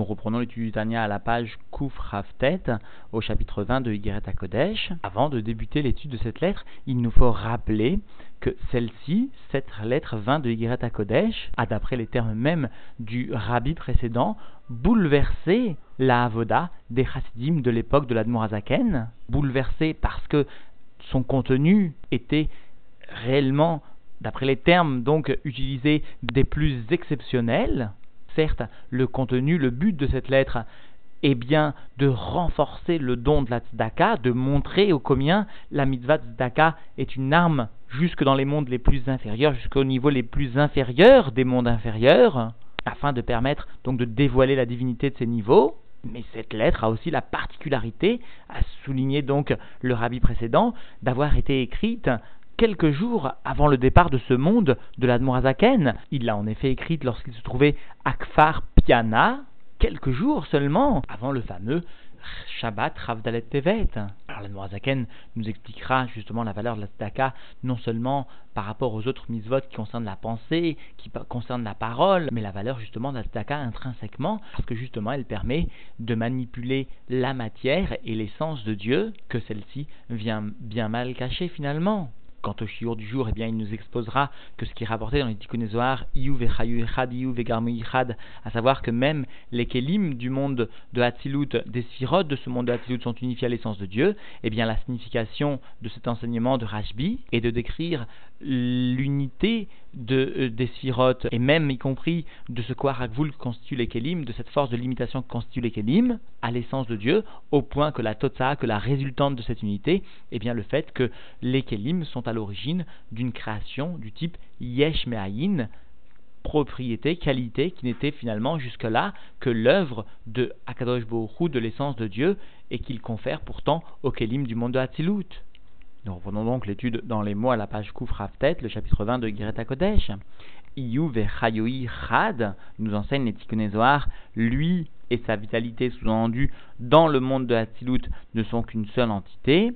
Nous reprenons l'étude du Tania à la page Kouf Raftet, au chapitre 20 de Yigret Kodesh. Avant de débuter l'étude de cette lettre, il nous faut rappeler que celle-ci, cette lettre 20 de Yigret Kodesh, a d'après les termes mêmes du rabbi précédent, bouleversé la avoda des chassidim de l'époque de l'Admorazaken, bouleversé parce que son contenu était réellement, d'après les termes donc utilisés, des plus exceptionnels, Certes, le contenu, le but de cette lettre est bien de renforcer le don de la tzedaka, de montrer au combien la mitzvah tzedaka est une arme jusque dans les mondes les plus inférieurs, jusqu'au niveau les plus inférieurs des mondes inférieurs, afin de permettre donc de dévoiler la divinité de ces niveaux. Mais cette lettre a aussi la particularité, à souligner donc le rabbi précédent, d'avoir été écrite quelques jours avant le départ de ce monde de l'Admorazaken. Il l'a en effet écrite lorsqu'il se trouvait à Kfar Piana, quelques jours seulement avant le fameux Shabbat Ravdalet Tevet. Alors l'Admorazaken nous expliquera justement la valeur de la tzedaka non seulement par rapport aux autres mitzvot qui concernent la pensée, qui concernent la parole, mais la valeur justement de la tzedaka intrinsèquement, parce que justement elle permet de manipuler la matière et l'essence de Dieu, que celle-ci vient bien mal cacher finalement. Quant au shiur du jour, eh bien, il nous exposera que ce qui est rapporté dans les Tikkun Zohar, Echad, Echad, à savoir que même les Kelim du monde de Hatzilut, des Sphirot de ce monde de Hatzilut sont unifiés à l'essence de Dieu, eh bien, la signification de cet enseignement de Rashbi est de décrire l'unité euh, des Sphirot, et même y compris de ce quoi Rakvul constitue les Kelim, de cette force de limitation que constitue les Kelim, à l'essence de Dieu, au point que la Totsa, que la résultante de cette unité, eh bien le fait que les Kelim sont à l'origine d'une création du type Yesh propriété, qualité, qui n'était finalement jusque-là que l'œuvre de Akadosh Baruch de l'essence de Dieu, et qu'il confère pourtant aux Kelim du monde de Hatzilut. Nous reprenons donc l'étude dans les mots à la page Koufraftet, le chapitre 20 de Greta Kodesh. Iyu Vechayoi Chad nous enseigne les Tikkunézoar, lui et sa vitalité sous-entendue dans le monde de Hatzilut ne sont qu'une seule entité.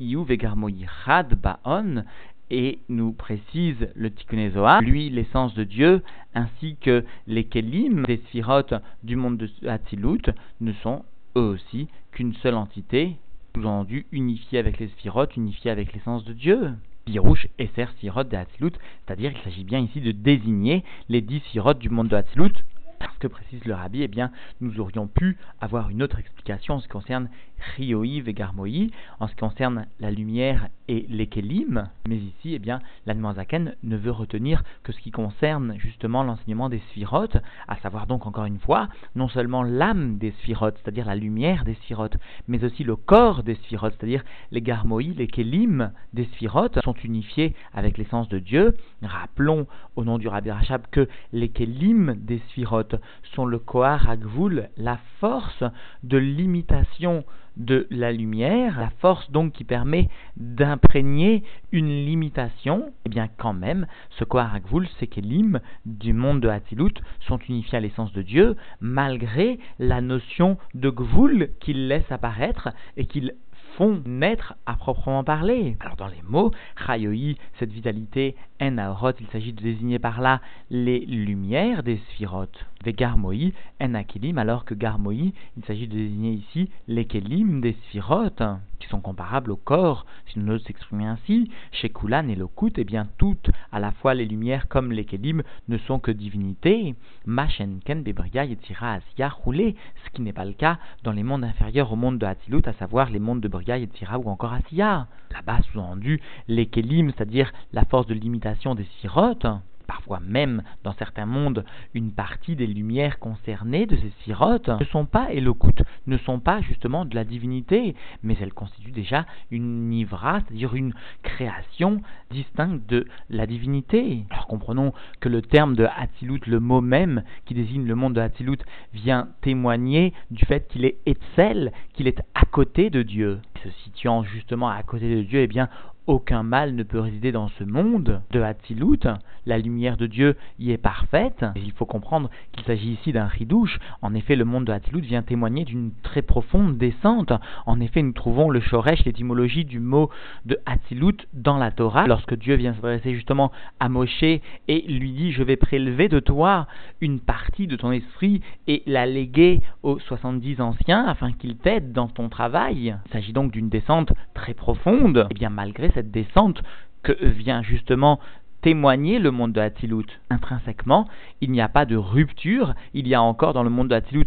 Iyu Vegarmoyi Chad Baon et nous précise le Tikkunézoar, lui l'essence de Dieu, ainsi que les Kelim, les Sphirotes du monde de Hatzilut, ne sont eux aussi qu'une seule entité, sous-entendu unifié avec les sphirotes, unifié avec l'essence de Dieu. Pirouche, Esser, Sirot de Hatzilut, c'est-à-dire qu'il s'agit bien ici de désigner les dix sirotes du monde de Hatzilut, parce que précise le rabbi, eh bien, nous aurions pu avoir une autre explication en ce qui concerne Rioi Vegarmoi, en ce qui concerne la lumière et les Kelim, mais ici, eh bien, l'Admanzaken ne veut retenir que ce qui concerne justement l'enseignement des sphirotes, à savoir donc encore une fois, non seulement l'âme des sphirotes, c'est-à-dire la lumière des sphirotes, mais aussi le corps des sphirotes, c'est-à-dire les Garmoi, les Kelim des sphirotes sont unifiés avec l'essence de Dieu. Rappelons au nom du Rabbi Rachab que les Kelim des sphirotes sont le Kohar Agvul, la force de l'imitation de la lumière, la force donc qui permet d'imprégner une limitation, eh bien quand même, ce Kohar Agvul, c'est que l'hymne du monde de Hatzilut sont unifiés à l'essence de Dieu, malgré la notion de Gvul qu'ils laissent apparaître et qu'ils font naître à proprement parler. Alors dans les mots, Chayoi, cette vitalité, En il s'agit de désigner par là les lumières des sphirotes. Des Garmoi, En Akilim, alors que Garmoi, il s'agit de désigner ici les Kelim des sphirotes, qui sont comparables au corps, si nous nous exprimer ainsi. Chez Kulan et Lokut, eh bien toutes, à la fois les lumières comme les Kelim, ne sont que divinités. Machenken, Bebria, Yetzira, Asiya, roulé, ce qui n'est pas le cas dans les mondes inférieurs au monde de Hatzilut, à savoir les mondes de Bria, Yetzira ou encore Asiya. Là-bas, sous-entendu, les Kelim, c'est-à-dire la force de limitation des sirotes, parfois même dans certains mondes, une partie des lumières concernées de ces sirotes ne sont pas éloquentes, ne sont pas justement de la divinité, mais elles constituent déjà une nivra, c'est-à-dire une création distincte de la divinité. Alors comprenons que le terme de Hatzilut, le mot même qui désigne le monde de Hatzilut, vient témoigner du fait qu'il est Etzel, qu'il est à côté de Dieu. Se situant justement à côté de Dieu, eh bien, aucun mal ne peut résider dans ce monde de Hatzilut. La lumière de Dieu y est parfaite. Il faut comprendre qu'il s'agit ici d'un ridouche. En effet, le monde de Hatzilut vient témoigner d'une très profonde descente. En effet, nous trouvons le Shoresh, l'étymologie du mot de Hatzilut dans la Torah. Lorsque Dieu vient s'adresser justement à Moshe et lui dit Je vais prélever de toi une partie de ton esprit et la léguer aux 70 anciens afin qu'ils t'aident dans ton travail. Il s'agit donc d'une descente très profonde. Et eh bien, malgré cette descente que vient justement témoigner le monde de Hatzilut. Intrinsèquement, il n'y a pas de rupture, il y a encore dans le monde de Hatzilut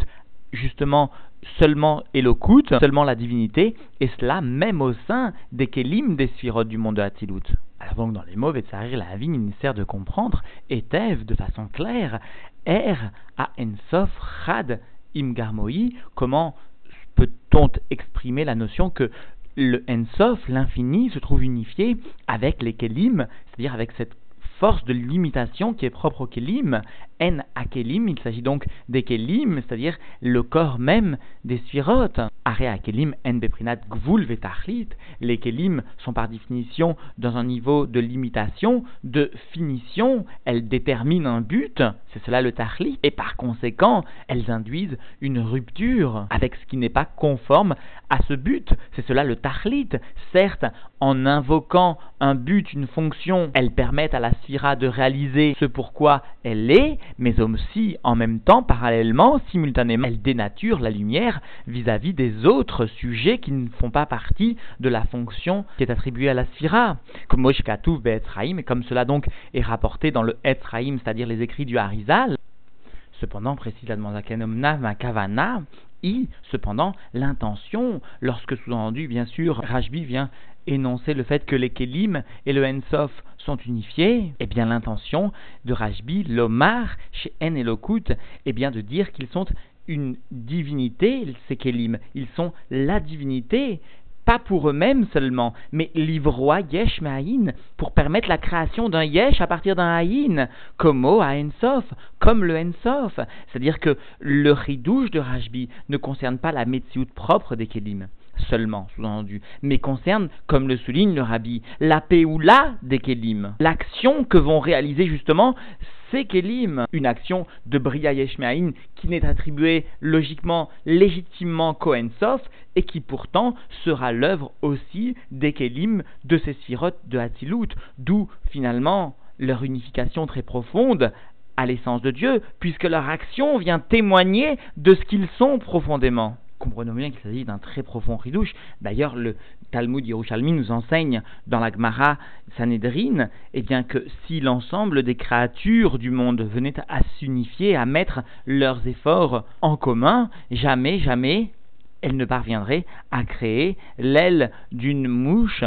justement seulement Elokut, seulement la divinité, et cela même au sein des Kélim des sphirotes du monde de Hatzilut. Alors donc dans les mots Vetsarir la vie il sert de comprendre, et de façon claire, Er a Ensof Chad Imgarmoi, comment peut-on exprimer la notion que le Ensof, l'infini, se trouve unifié avec les Kelim, c'est-à-dire avec cette force de limitation qui est propre au Kelim, en akelim, il s'agit donc des kelim, c'est-à-dire le corps même des sphirotes. Are akelim en beprinat gvul vetachlit. Les kelim sont par définition dans un niveau de limitation, de finition. Elles déterminent un but, c'est cela le tachlit, et par conséquent, elles induisent une rupture avec ce qui n'est pas conforme à ce but. C'est cela le tachlit. Certes, en invoquant un but, une fonction, elles permettent à la sphira de réaliser ce pourquoi elle est, mais aussi, en même temps, parallèlement, simultanément, elle dénature la lumière vis-à-vis des autres sujets qui ne font pas partie de la fonction qui est attribuée à la sphira. Comme comme cela donc est rapporté dans le Etzraim, c'est-à-dire les écrits du Harizal. Cependant, précise la Kanomna Kavana, I, cependant, l'intention, lorsque sous-entendu, bien sûr, Rajbi vient énoncer le fait que les Kelim et le Ensof sont unifiés, eh bien l'intention de Rajbi, l'Omar, chez En et Lokut, est bien de dire qu'ils sont une divinité, ces Kelim. Ils sont la divinité, pas pour eux-mêmes seulement, mais l'ivroa yesh me'ayin, pour permettre la création d'un yesh à partir d'un ayin, comme au Ensof, comme le ensof. C'est-à-dire que le ridouche de Rajbi ne concerne pas la métiout propre des kelim seulement, sous-entendu, mais concerne, comme le souligne le rabbi, la la des Kélim, l'action que vont réaliser justement ces Kélim, une action de Bria Yeshmeaïn qui n'est attribuée logiquement, légitimement Kohensof et qui pourtant sera l'œuvre aussi des Kélim de ces sirotes de Hatzilut, d'où finalement leur unification très profonde à l'essence de Dieu, puisque leur action vient témoigner de ce qu'ils sont profondément comprenons bien qu'il s'agit d'un très profond ridouche. D'ailleurs, le Talmud Yerushalmi nous enseigne dans la Gemara Sanhedrin eh bien, que si l'ensemble des créatures du monde venaient à s'unifier, à mettre leurs efforts en commun, jamais, jamais elles ne parviendraient à créer l'aile d'une mouche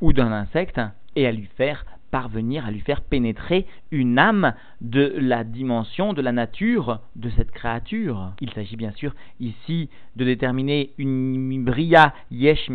ou d'un insecte et à lui faire parvenir à lui faire pénétrer une âme de la dimension, de la nature de cette créature. Il s'agit bien sûr ici de déterminer une bria yesh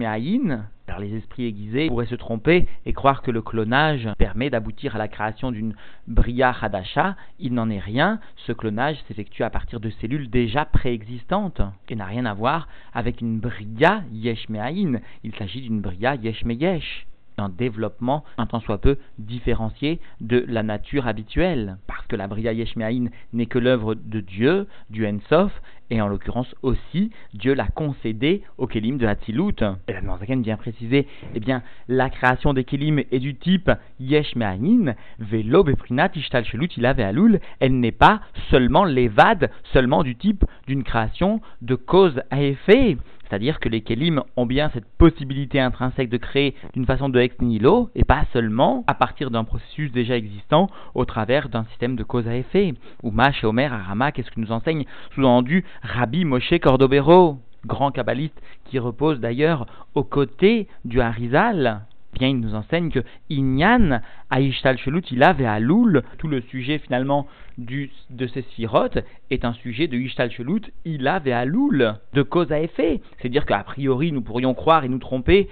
car les esprits aiguisés pourraient se tromper et croire que le clonage permet d'aboutir à la création d'une bria hadasha. Il n'en est rien. Ce clonage s'effectue à partir de cellules déjà préexistantes et n'a rien à voir avec une bria yesh me'ayin. Il s'agit d'une bria yesh me'yesh un développement un tant soit peu différencié de la nature habituelle, parce que la Bria Yeshmeaïn n'est que l'œuvre de Dieu, du Ensof, et en l'occurrence aussi, Dieu l'a concédé au Kélim de Hatzilut. Et la Norzaken vient préciser, eh bien, la création des Kélim est du type Yesh Velo Beprinat Ishtal Shelut Ilave Alul, elle n'est pas seulement l'évade, seulement du type d'une création de cause à effet. C'est-à-dire que les Kélim ont bien cette possibilité intrinsèque de créer d'une façon de ex nihilo, et pas seulement à partir d'un processus déjà existant au travers d'un système de cause à effet. Ou Mash et Omer Arama, qu'est-ce que nous enseigne Sous-entendu, Rabbi Moshe Cordobero, grand kabbaliste qui repose d'ailleurs aux côtés du Harizal bien il nous enseigne que Inyan, Aishtal Shelut, il avait à Loul, tout le sujet finalement de ces sirotes est un sujet de Ishtal Shelut, il avait à Loul, de cause à effet. C'est-à-dire qu'a priori nous pourrions croire et nous tromper,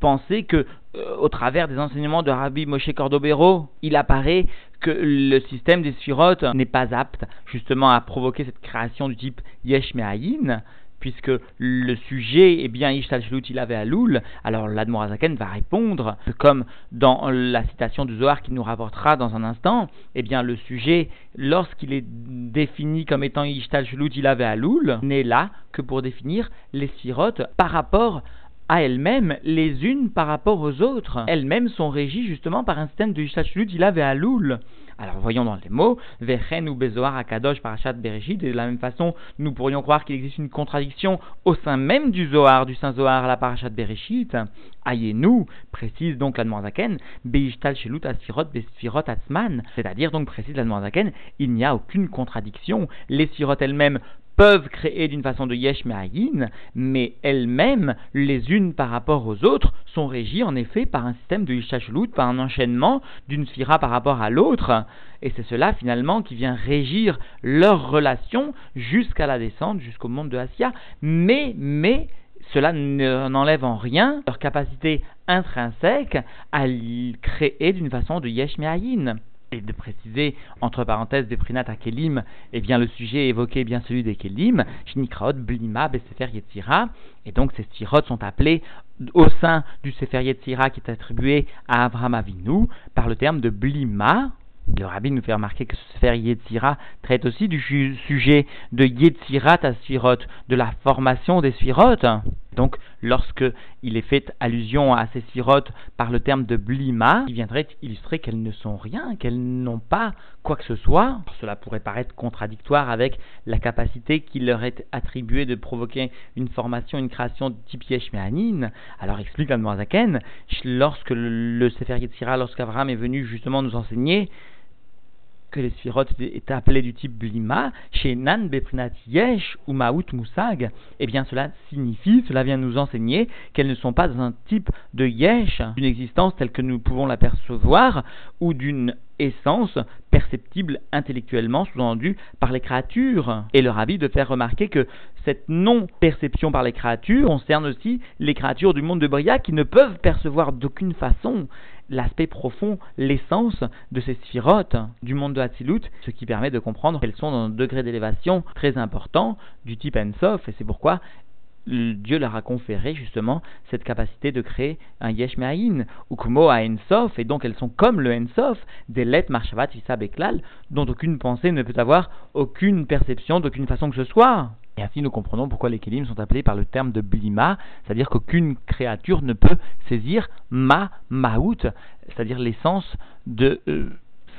penser que euh, au travers des enseignements de Rabbi Moshe Cordobero, il apparaît que le système des sirotes n'est pas apte justement à provoquer cette création du type Yesh Me'ayin, puisque le sujet est bien Ishtal il avait à Loul, alors l'Admorazaken va répondre comme dans la citation du Zohar qui nous rapportera dans un instant, eh bien le sujet, lorsqu'il est défini comme étant Ishtal il avait à Loul, n'est là que pour définir les sirotes par rapport à elles-mêmes, les unes par rapport aux autres. Elles-mêmes sont régies justement par un système de Ishtal il avait à Loul. Alors voyons dans les mots, Vechen ou Bezoar Akadosh Parashat Bereshit, et de la même façon, nous pourrions croire qu'il existe une contradiction au sein même du Zohar, du Saint Zohar à la Parashat Bereshit. nous précise donc la Zaken, Beishtal Shelut Asfirot Besfirot Atzman, c'est-à-dire donc précise la Zaken, il n'y a aucune contradiction. Les Sirot elles-mêmes peuvent créer d'une façon de yesh me'ayin, mais elles-mêmes, les unes par rapport aux autres, sont régies en effet par un système de yishashlut, par un enchaînement d'une sphira par rapport à l'autre, et c'est cela finalement qui vient régir leur relation jusqu'à la descente, jusqu'au monde de Assia, mais, mais, cela n'enlève en rien leur capacité intrinsèque à créer d'une façon de yesh me'ayin et de préciser, entre parenthèses, des prinat à Kelim, eh bien le sujet évoqué est bien celui des Kelim, Shnikraot, Blima, Besefer Yetzira, et donc ces sirot sont appelés au sein du Sefer Yetzira qui est attribué à Abraham Avinu par le terme de Blima, le rabbi nous fait remarquer que ce Sefer Yetzira traite aussi du sujet de Yetzirat à Sphirot, de la formation des Sphirot. Donc, lorsque il est fait allusion à ces Sphirotes par le terme de blima, il viendrait illustrer qu'elles ne sont rien, qu'elles n'ont pas quoi que ce soit. Cela pourrait paraître contradictoire avec la capacité qui leur est attribuée de provoquer une formation, une création de type. Alors, explique la Zaken, lorsque le Sefer Yetzira, lorsqu'Abraham est venu justement nous enseigner, que les sphirotes étaient appelées du type blima, chez Nan Beprinat Yesh ou Maout Musag, eh bien cela signifie, cela vient nous enseigner qu'elles ne sont pas un type de Yesh, d'une existence telle que nous pouvons l'apercevoir, ou d'une essence perceptible intellectuellement, sous-entendu par les créatures. Et le rabbi de faire remarquer que cette non-perception par les créatures concerne aussi les créatures du monde de Bria qui ne peuvent percevoir d'aucune façon l'aspect profond, l'essence de ces sphirotes du monde de Hatzilut, ce qui permet de comprendre qu'elles sont dans un degré d'élévation très important du type Ensof, et c'est pourquoi Dieu leur a conféré justement cette capacité de créer un Yesh ou Kumo à Ensof, et donc elles sont comme le Ensof, des lettres Marshavat, Issa, Beklal, dont aucune pensée ne peut avoir aucune perception d'aucune façon que ce soit. Et ainsi, nous comprenons pourquoi les Kélim sont appelés par le terme de blima, c'est-à-dire qu'aucune créature ne peut saisir ma maout, c'est-à-dire l'essence de euh,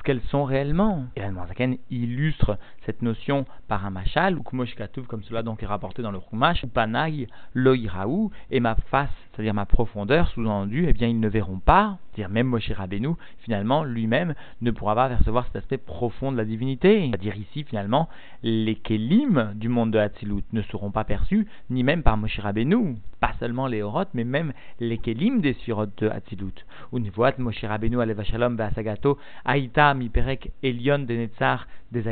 qu'elles sont réellement. Et Zaken illustre cette notion par un machal, ou comme cela donc est rapporté dans le Rumash, ou panay loiraou, et ma face, c'est-à-dire ma profondeur, sous-entendu, eh bien ils ne verront pas, c'est-à-dire même Moshe Rabbeinu, finalement, lui-même ne pourra pas percevoir cet aspect profond de la divinité. C'est-à-dire ici, finalement, les kelim du monde de Hatzilut ne seront pas perçus, ni même par Moshe Rabbeinu. Pas seulement les Horot, mais même les kelim des Sphirot de Hatzilut. Unvoat Moshe Rabbeinu aleva shalom be'asagato, aïta miperek elion de Netzar des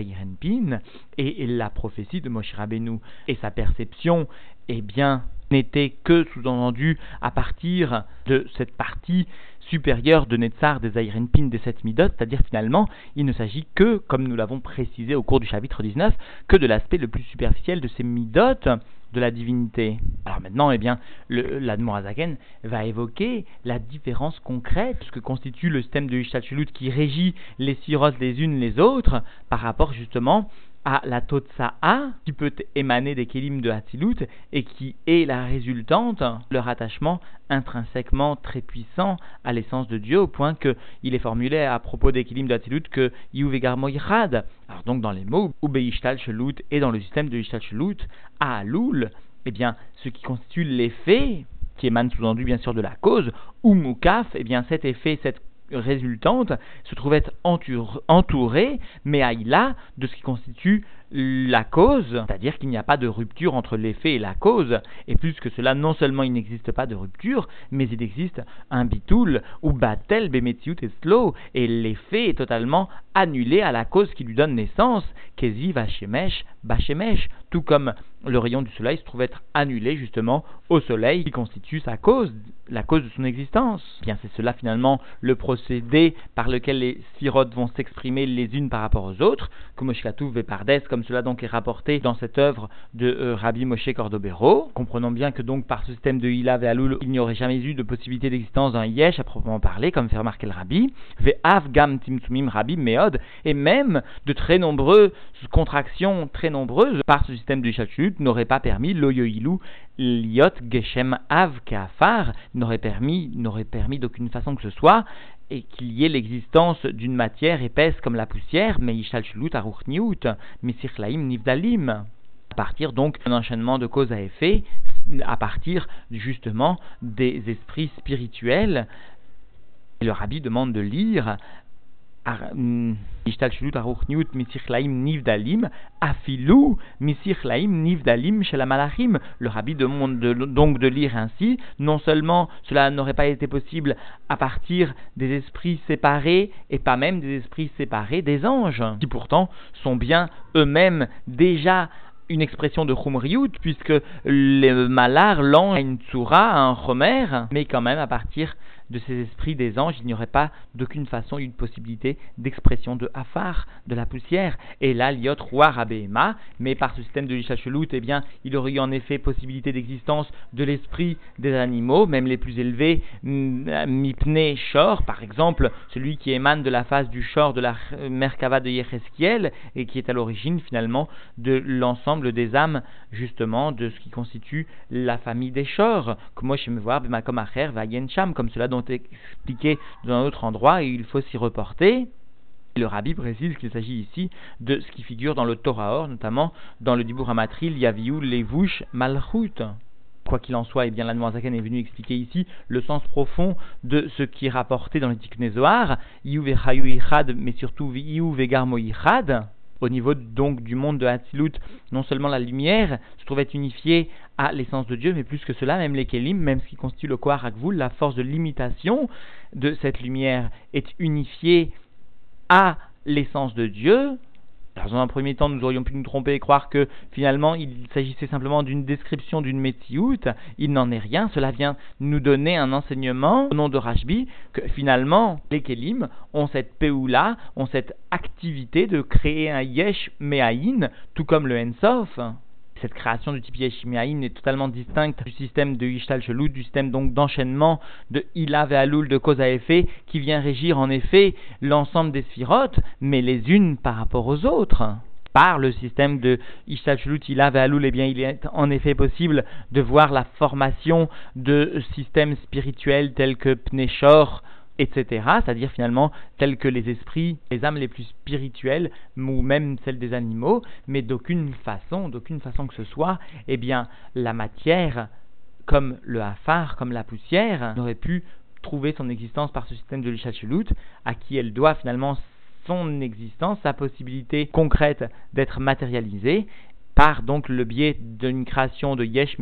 Pin, et la prophétie de Moshe Rabbeinu. Et sa perception, eh bien, n'était que sous-entendu à partir de cette partie supérieure de Netzar des Pin des sept Midot, c'est-à-dire finalement, il ne s'agit que, comme nous l'avons précisé au cours du chapitre 19, que de l'aspect le plus superficiel de ces Midot de la divinité. Alors maintenant, eh bien, l'Admorazaken va évoquer la différence concrète, ce que constitue le système de Ishtachulut qui régit les sirotes les unes les autres, par rapport justement à la Totsa'a, qui peut émaner des Kélim de Hatzilut et qui est la résultante, leur attachement intrinsèquement très puissant à l'essence de Dieu, au point qu'il est formulé à propos des Kélim de Hatzilut que Yuvegar Moirad. Alors donc dans les mots, Ubeishtal Shelut et dans le système de Ishtal Shelut, à Aloul, eh bien, ce qui constitue l'effet, qui émane sous-entendu bien sûr de la cause, ou Moukaf, eh bien cet effet, cette résultante se trouve être entourée, mais là de ce qui constitue la cause, c'est-à-dire qu'il n'y a pas de rupture entre l'effet et la cause, et plus que cela, non seulement il n'existe pas de rupture, mais il existe un bitoul ou batel bemetiut et slow, et l'effet est totalement annulé à la cause qui lui donne naissance, kezi vachemesh, bachemesh, tout comme le rayon du soleil se trouve être annulé justement au soleil qui constitue sa cause, la cause de son existence. Bien, c'est cela finalement le procédé par lequel les sirotes vont s'exprimer les unes par rapport aux autres, comme Shkatouv et Pardes, comme cela donc est rapporté dans cette œuvre de euh, Rabbi Moshe Cordobero. Comprenons bien que donc par ce système de Hilav et il n'y aurait jamais eu de possibilité d'existence d'un Yesh à proprement parler, comme fait remarquer le Rabbi. Ve'av gam timtumim Rabbi Meod, et même de très nombreuses contractions très nombreuses par ce système de Chachulut n'aurait pas permis l'Oyoilou Liot Geshem Av Kafar, n'aurait permis, n'aurait permis d'aucune façon que ce soit et qu'il y ait l'existence d'une matière épaisse comme la poussière, mais Nivdalim. À partir donc d'un enchaînement de cause à effet, à partir justement des esprits spirituels. Le rabbi demande de lire Le rabbi demande donc de lire ainsi. Non seulement cela n'aurait pas été possible à partir des esprits séparés, et pas même des esprits séparés des anges, qui pourtant sont bien eux-mêmes déjà une expression de Chumriyut, puisque le malar, l'ange, a une tsura, un chomer, mais quand même à partir de ces esprits des anges, il n'y aurait pas d'aucune façon une possibilité d'expression de Afar, de la poussière. Et là, Liot, Roi, Rabéma, mais par ce système de l'Ishachelout, eh bien, il aurait eu en effet possibilité d'existence de l'esprit des animaux, même les plus élevés, Mipne Shor, par exemple, celui qui émane de la face du Shor de la Merkava de Yecheskiel, et qui est à l'origine finalement de l'ensemble des âmes, justement, de ce qui constitue la famille des Shor, comme moi je me voir, comme comme cela expliqué dans un autre endroit et il faut s'y reporter. Le rabbi précise qu'il s'agit ici de ce qui figure dans le Torah, notamment dans le Dibur Hamatril, Yaviou, Levouch, Malchut. Quoi qu'il en soit, eh bien, la Zaken est venu expliquer ici le sens profond de ce qui est rapporté dans les Tiknezoar, mais surtout Iou Vegarmo au niveau donc du monde de Hatzilut, non seulement la lumière se trouvait unifiée à l'essence de Dieu, mais plus que cela, même les Kélim, même ce qui constitue le Koharakvul, la force de limitation de cette lumière est unifiée à l'essence de Dieu, dans un premier temps, nous aurions pu nous tromper et croire que finalement il s'agissait simplement d'une description d'une métiout. Il n'en est rien. Cela vient nous donner un enseignement au nom de Rashbi que finalement les Kélim ont cette peoula, ont cette activité de créer un yesh me'aïn, tout comme le ensof cette création du type Yeshimiaïn est totalement distincte du système de Ishtal du système donc d'enchaînement de Ilav et Alul de cause à effet, qui vient régir en effet l'ensemble des sphirotes, mais les unes par rapport aux autres. Par le système de Ishtal Shelut, Ilav et eh bien, il est en effet possible de voir la formation de systèmes spirituels tels que Pneshor, etc., c'est-à-dire finalement tels que les esprits, les âmes les plus spirituelles, ou même celles des animaux, mais d'aucune façon, d'aucune façon que ce soit, eh bien, la matière, comme le hafar, comme la poussière, n'aurait pu trouver son existence par ce système de l'Ishachelut, à qui elle doit finalement son existence, sa possibilité concrète d'être matérialisée, par donc le biais d'une création de Yesh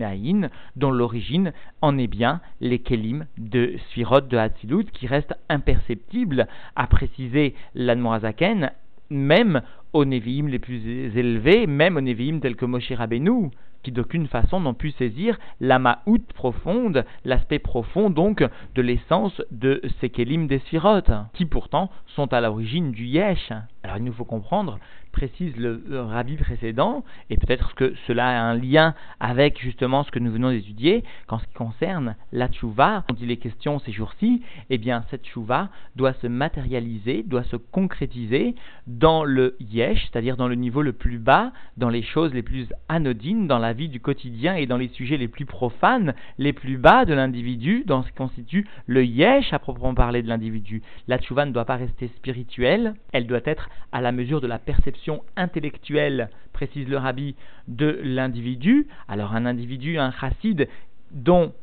dont l'origine en est bien les Kelim de Sphirot de Hatzilut, qui restent imperceptibles, à préciser l'Admorazaken, même aux Nevi'im les plus élevés, même aux Nevi'im tels que Moshe Rabbeinu, qui d'aucune façon n'ont pu saisir la ma'out profonde, l'aspect profond donc de l'essence de ces Kelim des Sphirot, qui pourtant sont à l'origine du Yesh. Alors il nous faut comprendre précise le, rabbi précédent, et peut-être que cela a un lien avec justement ce que nous venons d'étudier, qu'en ce qui concerne la tchouva, dont il est question ces jours-ci, eh bien cette tchouva doit se matérialiser, doit se concrétiser dans le yesh, c'est-à-dire dans le niveau le plus bas, dans les choses les plus anodines, dans la vie du quotidien et dans les sujets les plus profanes, les plus bas de l'individu, dans ce qui constitue le yesh à proprement parler de l'individu. La tchouva ne doit pas rester spirituelle, elle doit être à la mesure de la perception intellectuelle, précise le rabbi, de l'individu. Alors un individu, un chassid, dont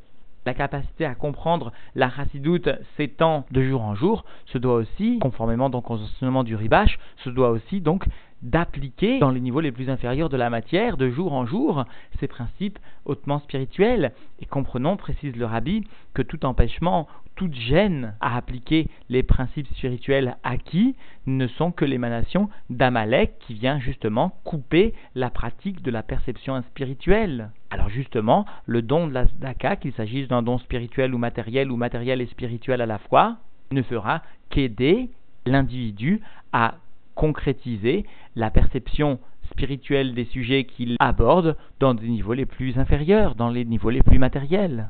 la capacité à comprendre la chassidoute s'étend de jour en jour, se doit aussi, conformément donc aux enseignements du ribash, se doit aussi donc d'appliquer dans les niveaux les plus inférieurs de la matière, de jour en jour, ces principes hautement spirituels. Et comprenons, précise le rabbi, que tout empêchement, toute gêne à appliquer les principes spirituels acquis ne sont que l'émanation d'Amalek qui vient justement couper la pratique de la perception spirituelle. Alors justement, le don de la Zdaka, qu'il s'agisse d'un don spirituel ou matériel ou matériel et spirituel à la fois, ne fera qu'aider l'individu à concrétiser la perception spirituels des sujets qu'il aborde dans des niveaux les plus inférieurs, dans les niveaux les plus matériels.